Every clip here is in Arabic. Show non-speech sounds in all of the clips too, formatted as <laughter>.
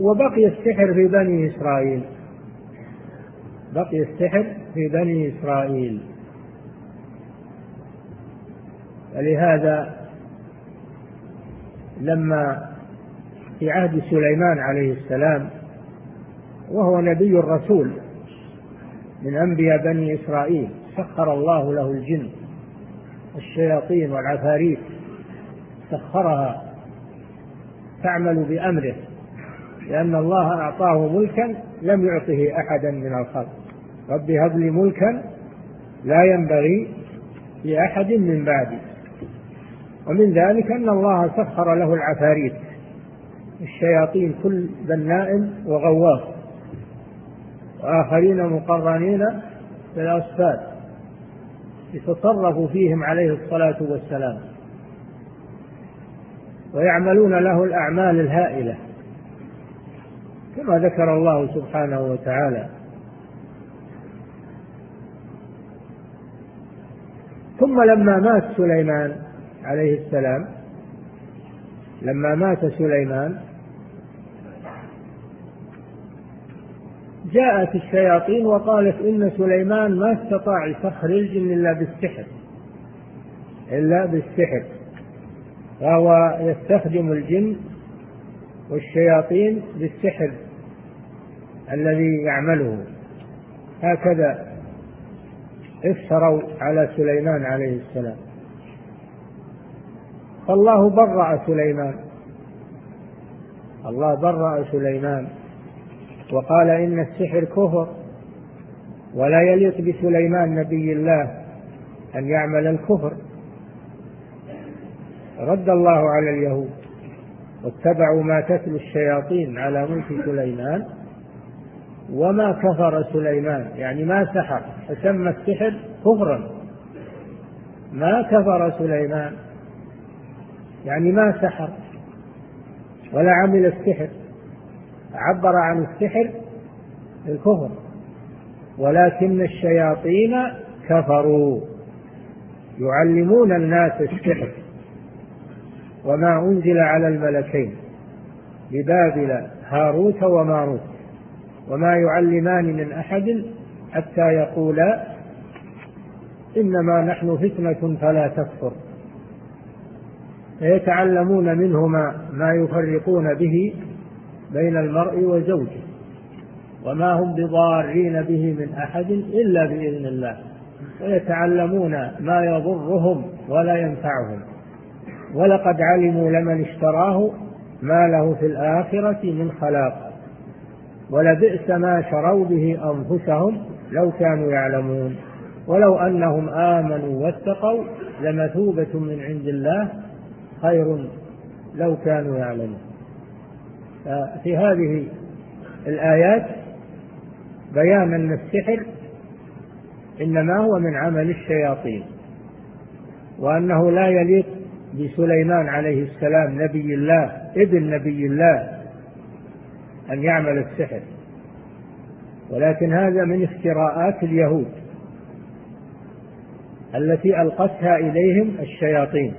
وبقي السحر في بني إسرائيل. بقي السحر في بني إسرائيل. ولهذا لما في عهد سليمان عليه السلام وهو نبي الرسول من أنبياء بني إسرائيل سخر الله له الجن الشياطين والعفاريت سخرها تعمل بأمره. لأن الله أعطاه ملكا لم يعطه أحدا من الخلق. رب هب لي ملكا لا ينبغي لأحد من بعدي. ومن ذلك أن الله سخر له العفاريت. الشياطين كل بناء وغواص. وآخرين مقرنين في الأصفاد يتصرف فيهم عليه الصلاة والسلام. ويعملون له الأعمال الهائلة. كما ذكر الله سبحانه وتعالى. ثم لما مات سليمان عليه السلام لما مات سليمان جاءت الشياطين وقالت إن سليمان ما استطاع يسخر الجن إلا بالسحر إلا بالسحر فهو يستخدم الجن والشياطين بالسحر. الذي يعمله. هكذا افتروا على سليمان عليه السلام. فالله برأ سليمان. الله برأ سليمان. وقال إن السحر كفر ولا يليق بسليمان نبي الله أن يعمل الكفر. رد الله على اليهود. واتبعوا ما تتلو الشياطين على ملك سليمان. وما كفر سليمان. يعني ما سحر فسمى السحر كفرا. ما كفر سليمان. يعني ما سحر ولا عمل السحر. عبر عن السحر الكفر. ولكن الشياطين كفروا. يعلمون الناس السحر وما أنزل على الملكين. ببابل هاروت وماروت. وما يعلمان من أحد حتى يقولا إنما نحن فتنة فلا تكفر. فيتعلمون منهما ما يفرقون به بين المرء وزوجه وما هم بضارين به من أحد إلا بإذن الله. ويتعلمون ما يضرهم ولا ينفعهم. ولقد علموا لمن اشتراه ما له في الآخرة من خلاق. ولبئس ما شروا به أنفسهم لو كانوا يعلمون. ولو أنهم آمنوا واتقوا لمثوبة من عند الله خير لو كانوا يعلمون. في هذه الآيات بيان أن السحر إنما هو من عمل الشياطين وأنه لا يليق بسليمان عليه السلام نبي الله ابن نبي الله أن يعمل السحر. ولكن هذا من افتراءات اليهود التي ألقتها إليهم الشياطين.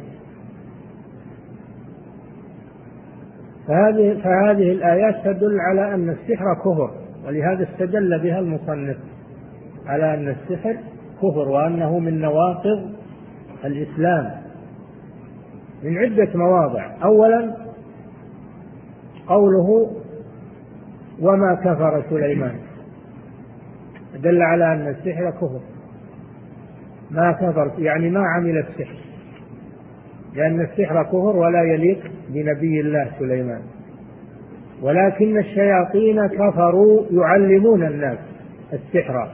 فهذه فهذه الآيات تدل على أن السحر كفر ولهذا استدل بها المصنف على أن السحر كفر وأنه من نواقض الإسلام. من عدة مواضع. أولا قوله وما كفر سليمان. دل على أن السحر كفر. ما كفر يعني ما عمل السحر. لأن السحر كفر ولا يليق بنبي الله سليمان. ولكن الشياطين كفروا يعلمون الناس السحر.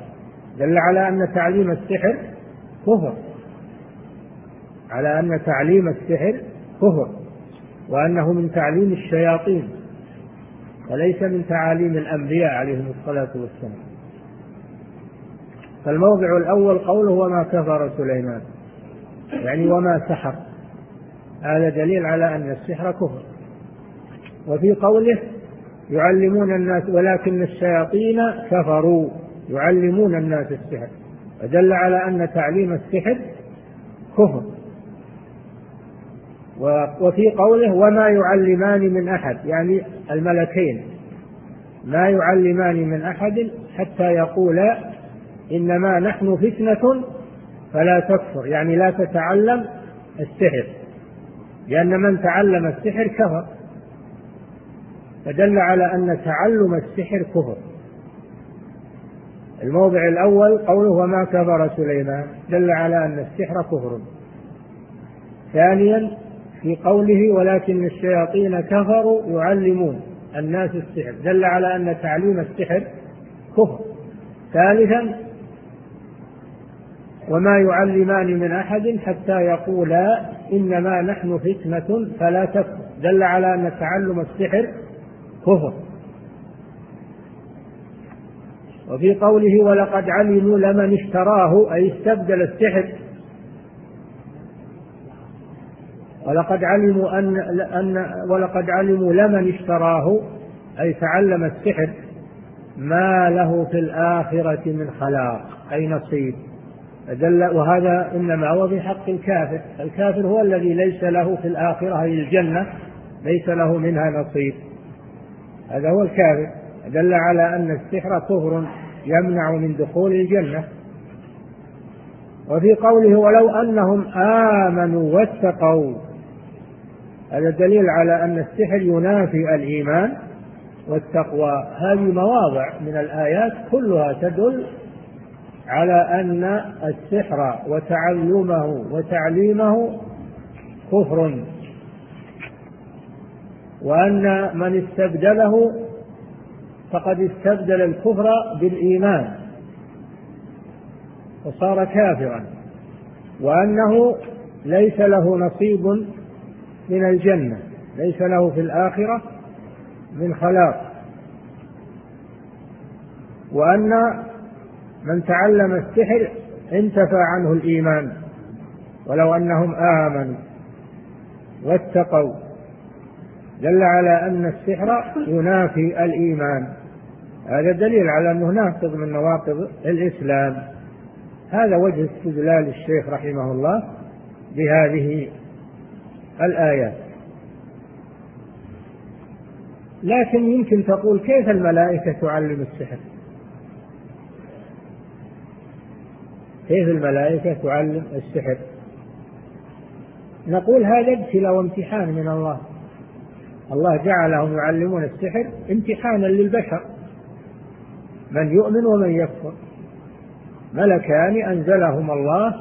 دل على أن تعليم السحر كفر. على أن تعليم السحر كفر. وأنه من تعليم الشياطين. وليس من تعاليم الأنبياء عليهم الصلاة والسلام. فالموضع الأول قوله وما كفر سليمان. يعني وما سحر. هذا دليل على أن السحر كفر. وفي قوله يعلمون الناس ولكن الشياطين كفروا. يعلمون الناس السحر. فدل على أن تعليم السحر كفر. وفي قوله وما يعلمان من أحد يعني الملكين. ما يعلمان من أحد حتى يقولا إنما نحن فتنة فلا تكفر يعني لا تتعلم السحر. لأن من تعلم السحر كفر. فدل على أن تعلم السحر كفر. الموضع الأول قوله وما كفر سليمان دل على أن السحر كفر. ثانيا في قوله ولكن الشياطين كفروا يعلمون الناس السحر. دل على أن تعليم السحر كفر. ثالثا وما يعلمان من أحد حتى يقولا إنما نحن فتنة فلا تكفر. دل على أن تعلم السحر كفر. وفي قوله ولقد علموا لمن اشتراه أي استبدل السحر ولقد علموا أن, أن ولقد علموا لمن اشتراه أي تعلم السحر ما له في الآخرة من خلاق أي نصيب. دل وهذا إنما هو في حق الكافر. الكافر هو الذي ليس له في الآخرة أي الجنة ليس له منها نصيب. هذا هو الكافر. دل على أن السحر كفر يمنع من دخول الجنة. وفي قوله ولو أنهم آمنوا واتقوا هذا دليل على أن السحر ينافي الإيمان والتقوى. هذه مواضع من الآيات كلها تدل على أن السحر وتعلمه وتعليمه كفر وأن من استبدله فقد استبدل الكفر بالإيمان وصار كافرا وأنه ليس له نصيب من الجنة ليس له في الآخرة من خلاق. وأن من تعلم السحر انتفى عنه الإيمان ولو أنهم آمنوا واتقوا. دل على أن السحر ينافي الإيمان. هذا دليل على أنه ناقض من نواقض الإسلام. هذا وجه استدلال الشيخ رحمه الله بهذه الآيات. لكن يمكن تقول كيف الملائكة تعلم السحر؟ كيف الملائكة تعلم السحر؟ نقول هذا ابتلاء وامتحان من الله. الله جعلهم يعلمون السحر امتحانا للبشر. من يؤمن ومن يكفر. ملكان أنزلهم الله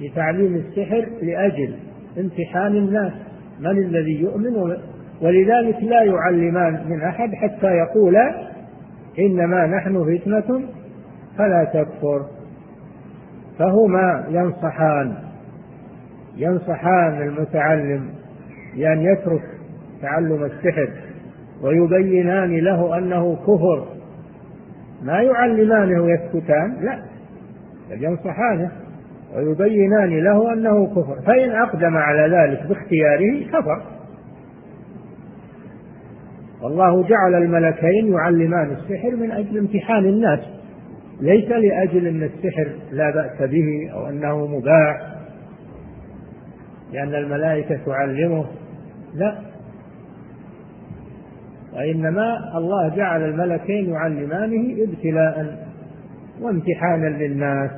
لتعليم السحر لأجل امتحان الناس. من الذي يؤمن ولذلك لا يعلمان من أحد حتى يقولا إنما نحن فتنة فلا تكفر. فهما ينصحان. ينصحان المتعلم بأن يترك تعلم السحر ويبينان له أنه كفر. ما يعلمانه يسكتان؟ لا بل ينصحانه. ويبينان له أنه كفر. فإن أقدم على ذلك باختياره كفر. والله جعل الملكين يعلمان السحر من أجل امتحان الناس. ليس لأجل أن السحر لا بأس به أو أنه مباح. لأن الملائكة تعلمه. لا. وإنما الله جعل الملكين يعلمانه ابتلاء وامتحانا للناس.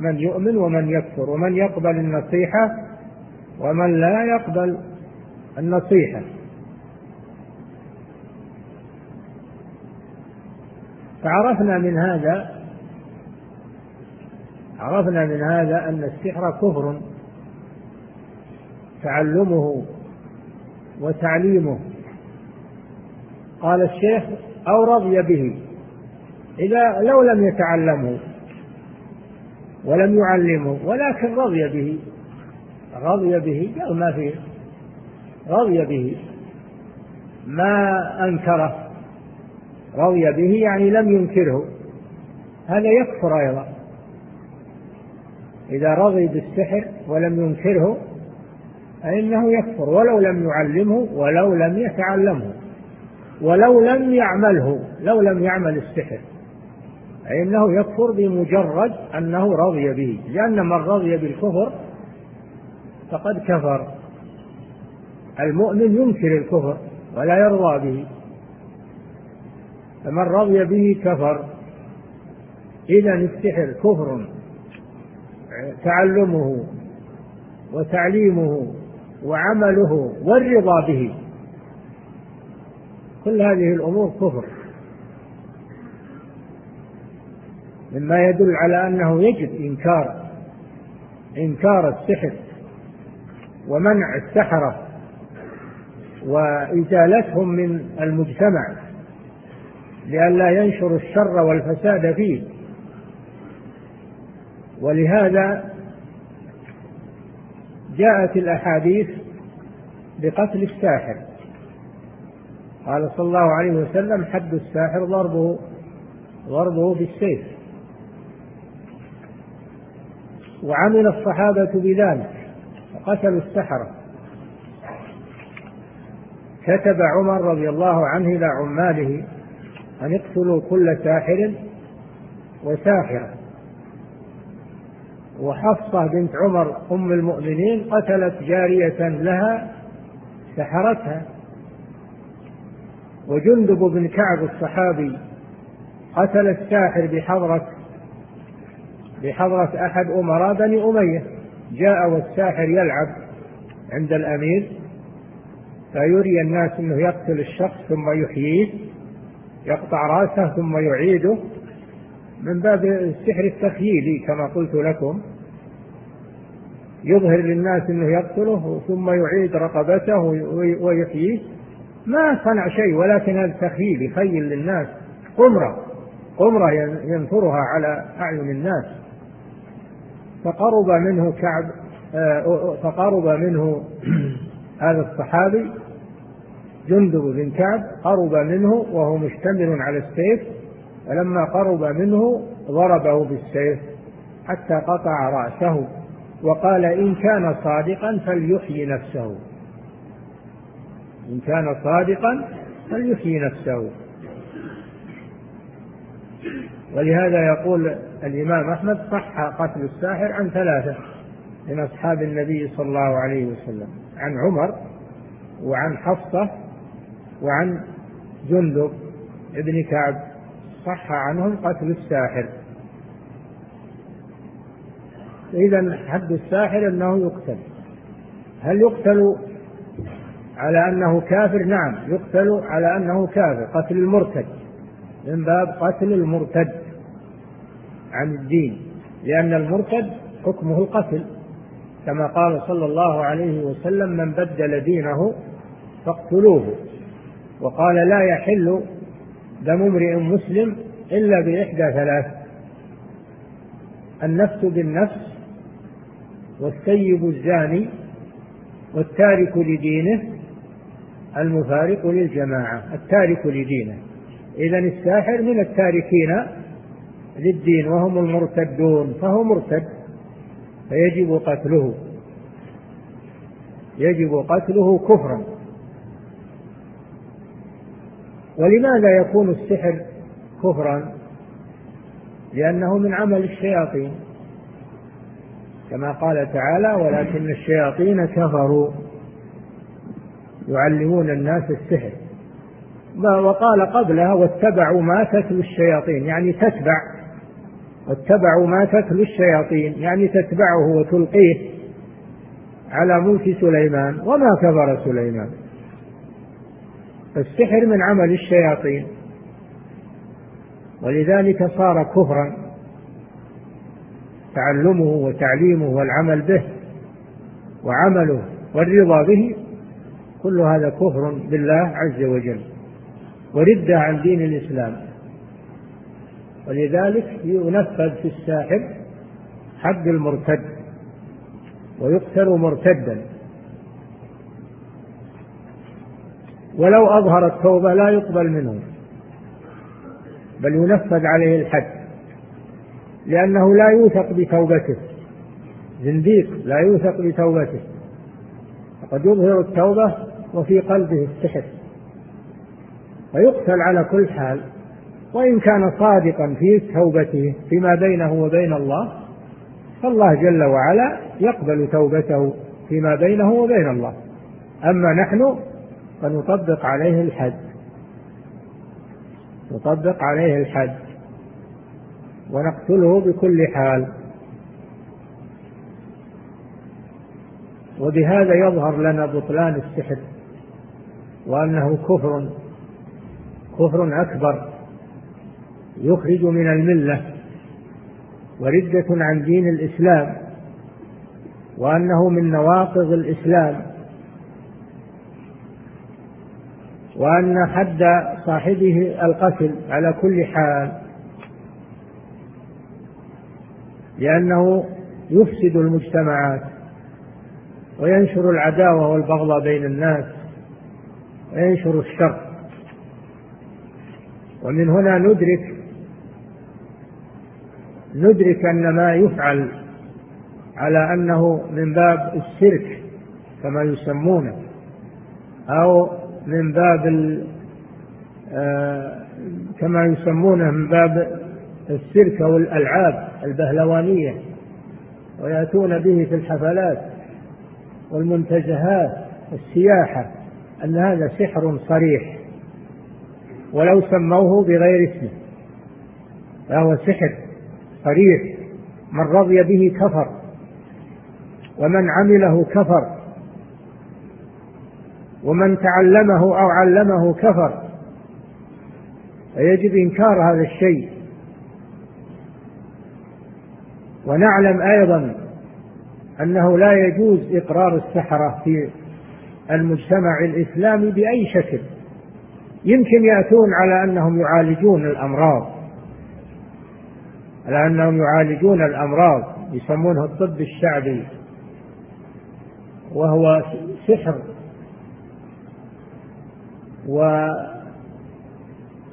من يؤمن ومن يكفر ومن يقبل النصيحة ومن لا يقبل النصيحة. فعرفنا من هذا عرفنا من هذا أن السحر كفر تعلمه وتعليمه. قال الشيخ أو رضي به إذا لو لم يتعلمه. ولم يعلمه ولكن رضي به. رضي به قال ما فيه؟ رضي به. ما أنكره. رضي به يعني لم ينكره. هذا يكفر أيضا. إذا رضي بالسحر ولم ينكره فإنه يكفر. ولو لم يعلمه ولو لم يتعلمه. ولو لم يعمله لو لم يعمل السحر. فإنه يكفر بمجرد أنه رضي به لأن من رضي بالكفر فقد كفر. المؤمن ينكر الكفر ولا يرضى به. فمن رضي به كفر. إذا السحر كفر تعلمه وتعليمه وعمله والرضا به. كل هذه الأمور كفر. مما يدل على أنه يجب إنكار إنكار السحر ومنع السحرة وإزالتهم من المجتمع لئلا ينشر الشر والفساد فيه. ولهذا جاءت الأحاديث بقتل الساحر. قال صلى الله عليه وسلم حد الساحر ضربه ضربه بالسيف. وعمل الصحابة بذلك فقتلوا السحرة. كتب عمر رضي الله عنه إلى عماله أن اقتلوا كل ساحر وساحرة. وحفصة بنت عمر أم المؤمنين قتلت جارية لها سحرتها. وجندب بن كعب الصحابي قتل الساحر بحضرة بحضرة أحد أمراء بني أمية. جاء والساحر يلعب عند الأمير فيري الناس أنه يقتل الشخص ثم يحييه يقطع رأسه ثم يعيده. من باب السحر التخييلي كما قلت لكم. يظهر للناس إنه يقتله ثم يعيد رقبته ويحييه. ما صنع شيء ولكن هذا تخيل يخيل للناس قمرة. قمرة ينثرها على أعين الناس. فقرب منه كعب آه، فقرب منه <clears throat> هذا الصحابي جندب بن كعب قرب منه وهو مشتمل على السيف فلما قرب منه ضربه بالسيف حتى قطع رأسه وقال إن كان صادقا فليحيي نفسه. إن كان صادقا فليحيي نفسه. ولهذا يقول الإمام أحمد صح قتل الساحر عن ثلاثة من أصحاب النبي صلى الله عليه وسلم عن عمر وعن حفصة وعن جندب ابن كعب صح عنهم قتل الساحر. إذا حد الساحر أنه يقتل. هل يقتل على أنه كافر؟ نعم يقتل على أنه كافر قتل المرتد من باب قتل المرتد. عن الدين لأن المرتد حكمه القتل. كما قال صلى الله عليه وسلم من بدل دينه فاقتلوه. وقال لا يحل دم امرئ مسلم إلا بإحدى ثلاث النفس بالنفس والسيب الزاني والتارك لدينه المفارق للجماعة التارك لدينه. إذا الساحر من التاركين للدين وهم المرتدون فهو مرتد فيجب قتله. يجب قتله كفرا. ولماذا يكون السحر كفرا؟ لأنه من عمل الشياطين. كما قال تعالى ولكن الشياطين كفروا يعلمون الناس السحر. وقال قبلها واتبعوا ما تتلو الشياطين. يعني تتبع واتبعوا ما تتلو الشياطين يعني تتبعه وتلقيه على ملك سليمان وما كفر سليمان. السحر من عمل الشياطين. ولذلك صار كفرا تعلمه وتعليمه والعمل به وعمله والرضا به. كل هذا كفر بالله عز وجل. وردة عن دين الإسلام. ولذلك ينفذ في الساحر حد المرتد ويقتل مرتدا. ولو أظهر التوبة لا يقبل منه بل ينفذ عليه الحد لأنه لا يوثق بتوبته. زنديق لا يوثق بتوبته. فقد يظهر التوبة وفي قلبه السحر. فيقتل على كل حال. وإن كان صادقا في توبته فيما بينه وبين الله فالله جل وعلا يقبل توبته فيما بينه وبين الله. أما نحن فنطبق عليه الحد. يطبق عليه الحد. ونقتله بكل حال. وبهذا يظهر لنا بطلان السحر وأنه كفر كفر أكبر. يخرج من الملة وردة عن دين الإسلام وأنه من نواقض الإسلام وأن حد صاحبه القتل على كل حال لأنه يفسد المجتمعات وينشر العداوة والبغضاء بين الناس وينشر الشر. ومن هنا ندرك ندرك أن ما يفعل على أنه من باب الشرك كما يسمونه أو من باب آه، كما يسمونه من باب السيرك أو الألعاب البهلوانية ويأتون به في الحفلات والمنتزهات السياحة أن هذا سحر صريح ولو سموه بغير اسمه فهو سحر. صريح من رضي به كفر ومن عمله كفر ومن تعلمه أو علمه كفر. فيجب إنكار هذا الشيء. ونعلم أيضا أنه لا يجوز إقرار السحرة في المجتمع الإسلامي بأي شكل. يمكن يأتون على أنهم يعالجون الأمراض. على أنهم يعالجون الأمراض يسمونه الطب الشعبي وهو سحر. و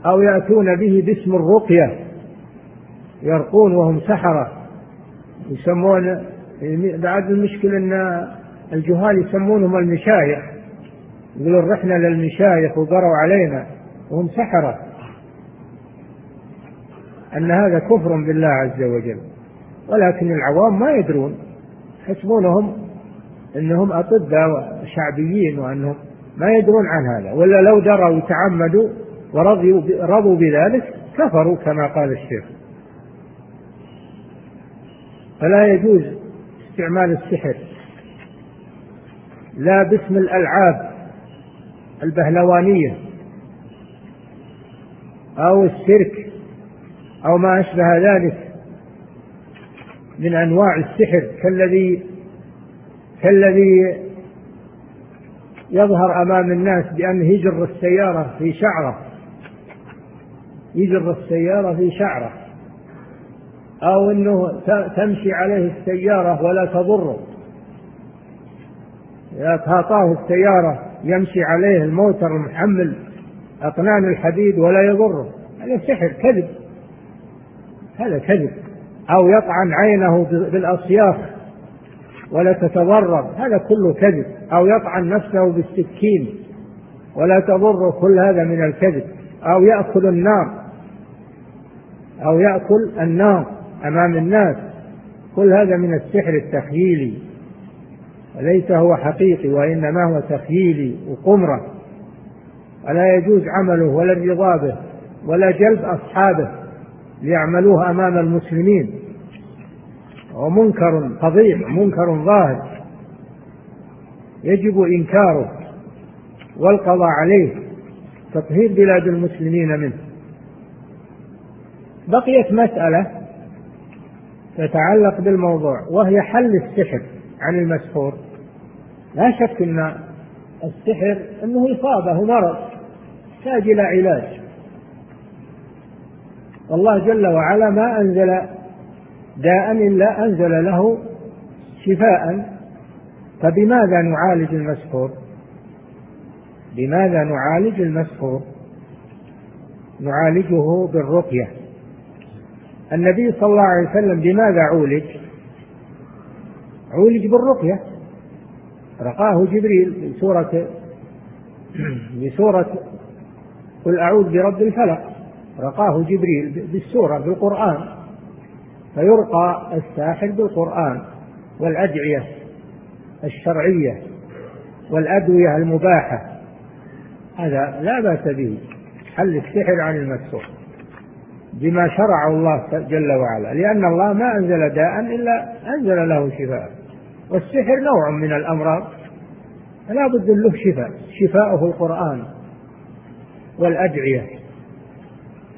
أو يأتون به باسم الرقية يرقون وهم سحرة. يسمون بعد المشكلة أن الجهال يسمونهم المشايخ يقولون رحنا للمشايخ وقروا علينا وهم سحرة. أن هذا كفر بالله عز وجل. ولكن العوام ما يدرون. يحسبونهم أنهم أطباء شعبيين وأنهم ما يدرون عن هذا. ولا لو دروا وتعمدوا ورضوا رضوا بذلك كفروا كما قال الشيخ. فلا يجوز استعمال السحر. لا باسم الألعاب البهلوانية أو السيرك أو ما أشبه ذلك من أنواع السحر كالذي كالذي يظهر أمام الناس بأنه يجر السيارة في شعره. يجر السيارة في شعره. أو أنه تمشي عليه السيارة ولا تضره. إذا تهاطاه السيارة يمشي عليه الموتر المحمل أطنان الحديد ولا يضره. هذا سحر كذب. هذا كذب. أو يطعن عينه بالأصياخ ولا تتضرر هذا كله كذب. أو يطعن نفسه بالسكين ولا تضره كل هذا من الكذب. أو يأكل النار أو يأكل النار أمام الناس. كل هذا من السحر التخييلي. وليس هو حقيقي وإنما هو تخييلي وقمرة. ولا يجوز عمله ولا الرضا به ولا جلب أصحابه. ليعملوه أمام المسلمين. ومنكر فظيع منكر ظاهر. يجب إنكاره والقضاء عليه تطهير بلاد المسلمين منه. بقيت مسألة تتعلق بالموضوع وهي حل السحر عن المسحور. لا شك إن السحر إنه إصابة مرض يحتاج إلى علاج. والله جل وعلا ما أنزل داء إلا أنزل له شفاء. فبماذا نعالج المسحور؟ بماذا نعالج المسحور؟ نعالجه بالرقية. النبي صلى الله عليه وسلم بماذا عولج؟ عولج بالرقية. رقاه جبريل بسوره بسوره <clears throat> قل أعوذ برب الفلق. رقاه جبريل بالسورة بالقرآن. فيرقى الساحر بالقرآن والأدعية الشرعية والأدوية المباحة. هذا لا بأس به. حل السحر عن المسحور بما شرعه الله جل وعلا. لأن الله ما أنزل داء إلا أنزل له شفاء. والسحر نوع من الأمراض. فلا بد له شفاء. شفاؤه القرآن والأدعية.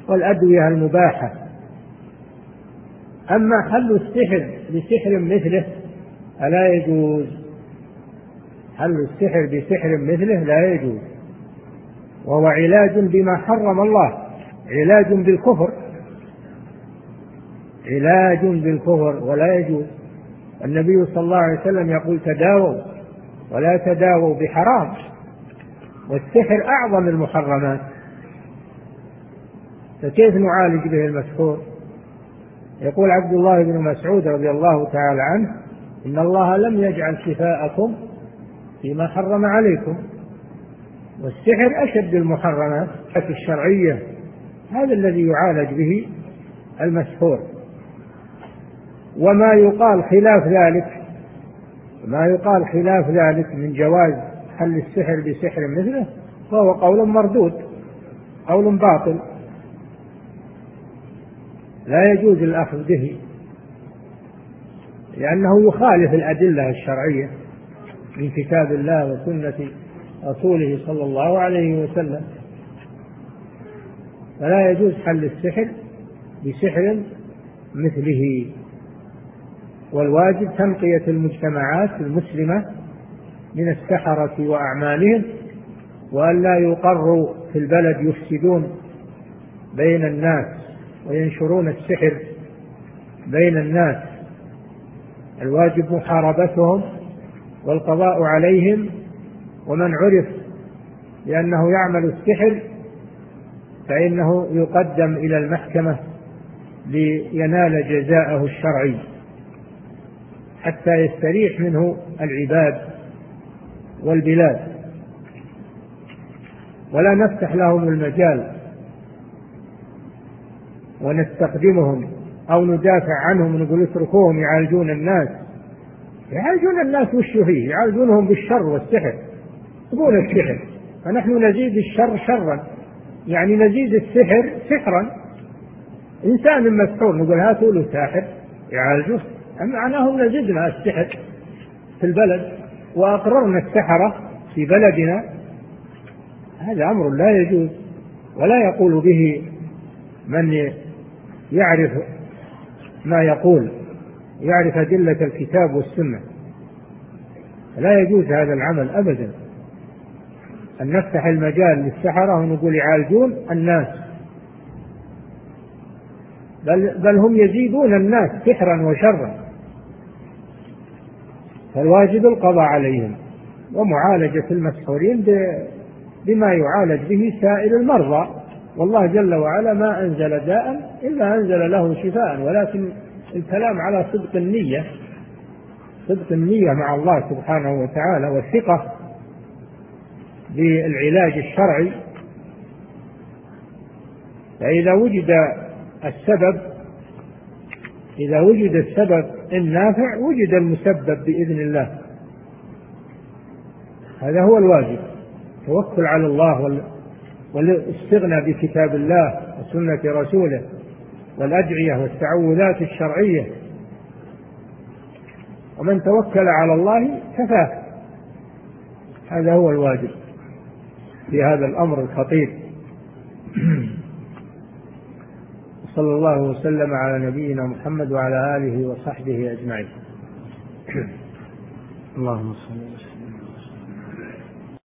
والأدوية المباحة. أما حل السحر بسحر مثله فلا يجوز. حل السحر بسحر مثله لا يجوز. وهو علاج بما حرم الله. علاج بالكفر. علاج بالكفر ولا يجوز. النبي صلى الله عليه وسلم يقول تداووا ولا تداووا بحرام. والسحر أعظم المحرمات. فكيف نعالج به المسحور يقول عبد الله بن مسعود رضي الله تعالى عنه إن الله لم يجعل شفاءكم فيما حرم عليكم. والسحر أشد المحرمات الشرعية هذا الذي يعالج به المسحور وما يقال خلاف ذلك ما يقال خلاف ذلك من جواز حل السحر بسحر مثله فهو قول مردود قول باطل. لا يجوز الأخذ به لأنه يخالف الأدلة الشرعية من كتاب الله وسنة رسوله صلى الله عليه وسلم. فلا يجوز حل السحر بسحر مثله. والواجب تنقية المجتمعات المسلمة من السحرة وأعمالهم وأن لا يقروا في البلد يفسدون بين الناس. وينشرون السحر بين الناس. الواجب محاربتهم والقضاء عليهم ومن عرف بأنه يعمل السحر فإنه يقدم إلى المحكمة لينال جزاءه الشرعي حتى يستريح منه العباد والبلاد. ولا نفتح لهم المجال ونستخدمهم أو ندافع عنهم ونقول اتركوهم يعالجون الناس. يعالجون الناس وش فيه؟ يعالجونهم بالشر والسحر. يبغون السحر. فنحن نزيد الشر شرا. يعني نزيد السحر سحرا. إنسان مسحور نقول هاتوا له ساحر يعالجه. معناه نزدنا السحر في البلد وأقررنا السحرة في بلدنا. هذا أمر لا يجوز ولا يقول به من يعرف ما يقول يعرف أدلة الكتاب والسنة. لا يجوز هذا العمل أبدا. أن نفتح المجال للسحرة ونقول يعالجون الناس. بل, بل هم يزيدون الناس سحرا وشرا. فالواجب القضاء عليهم ومعالجة المسحورين بما يعالج به سائر المرضى. والله جل وعلا ما أنزل داء إلا أنزل له شفاء ولكن الكلام على صدق النية صدق النية مع الله سبحانه وتعالى والثقة بالعلاج الشرعي. فإذا وجد السبب إذا وجد السبب النافع وجد المسبب بإذن الله. هذا هو الواجب التوكل على الله والاستغنى بكتاب الله وسنة رسوله والأدعية والتعوذات الشرعية. ومن توكل على الله كفاه. هذا هو الواجب في هذا الأمر الخطير. <clears throat> صلى الله وسلم على نبينا محمد وعلى آله وصحبه أجمعين. <clears throat> اللهم صل وسلم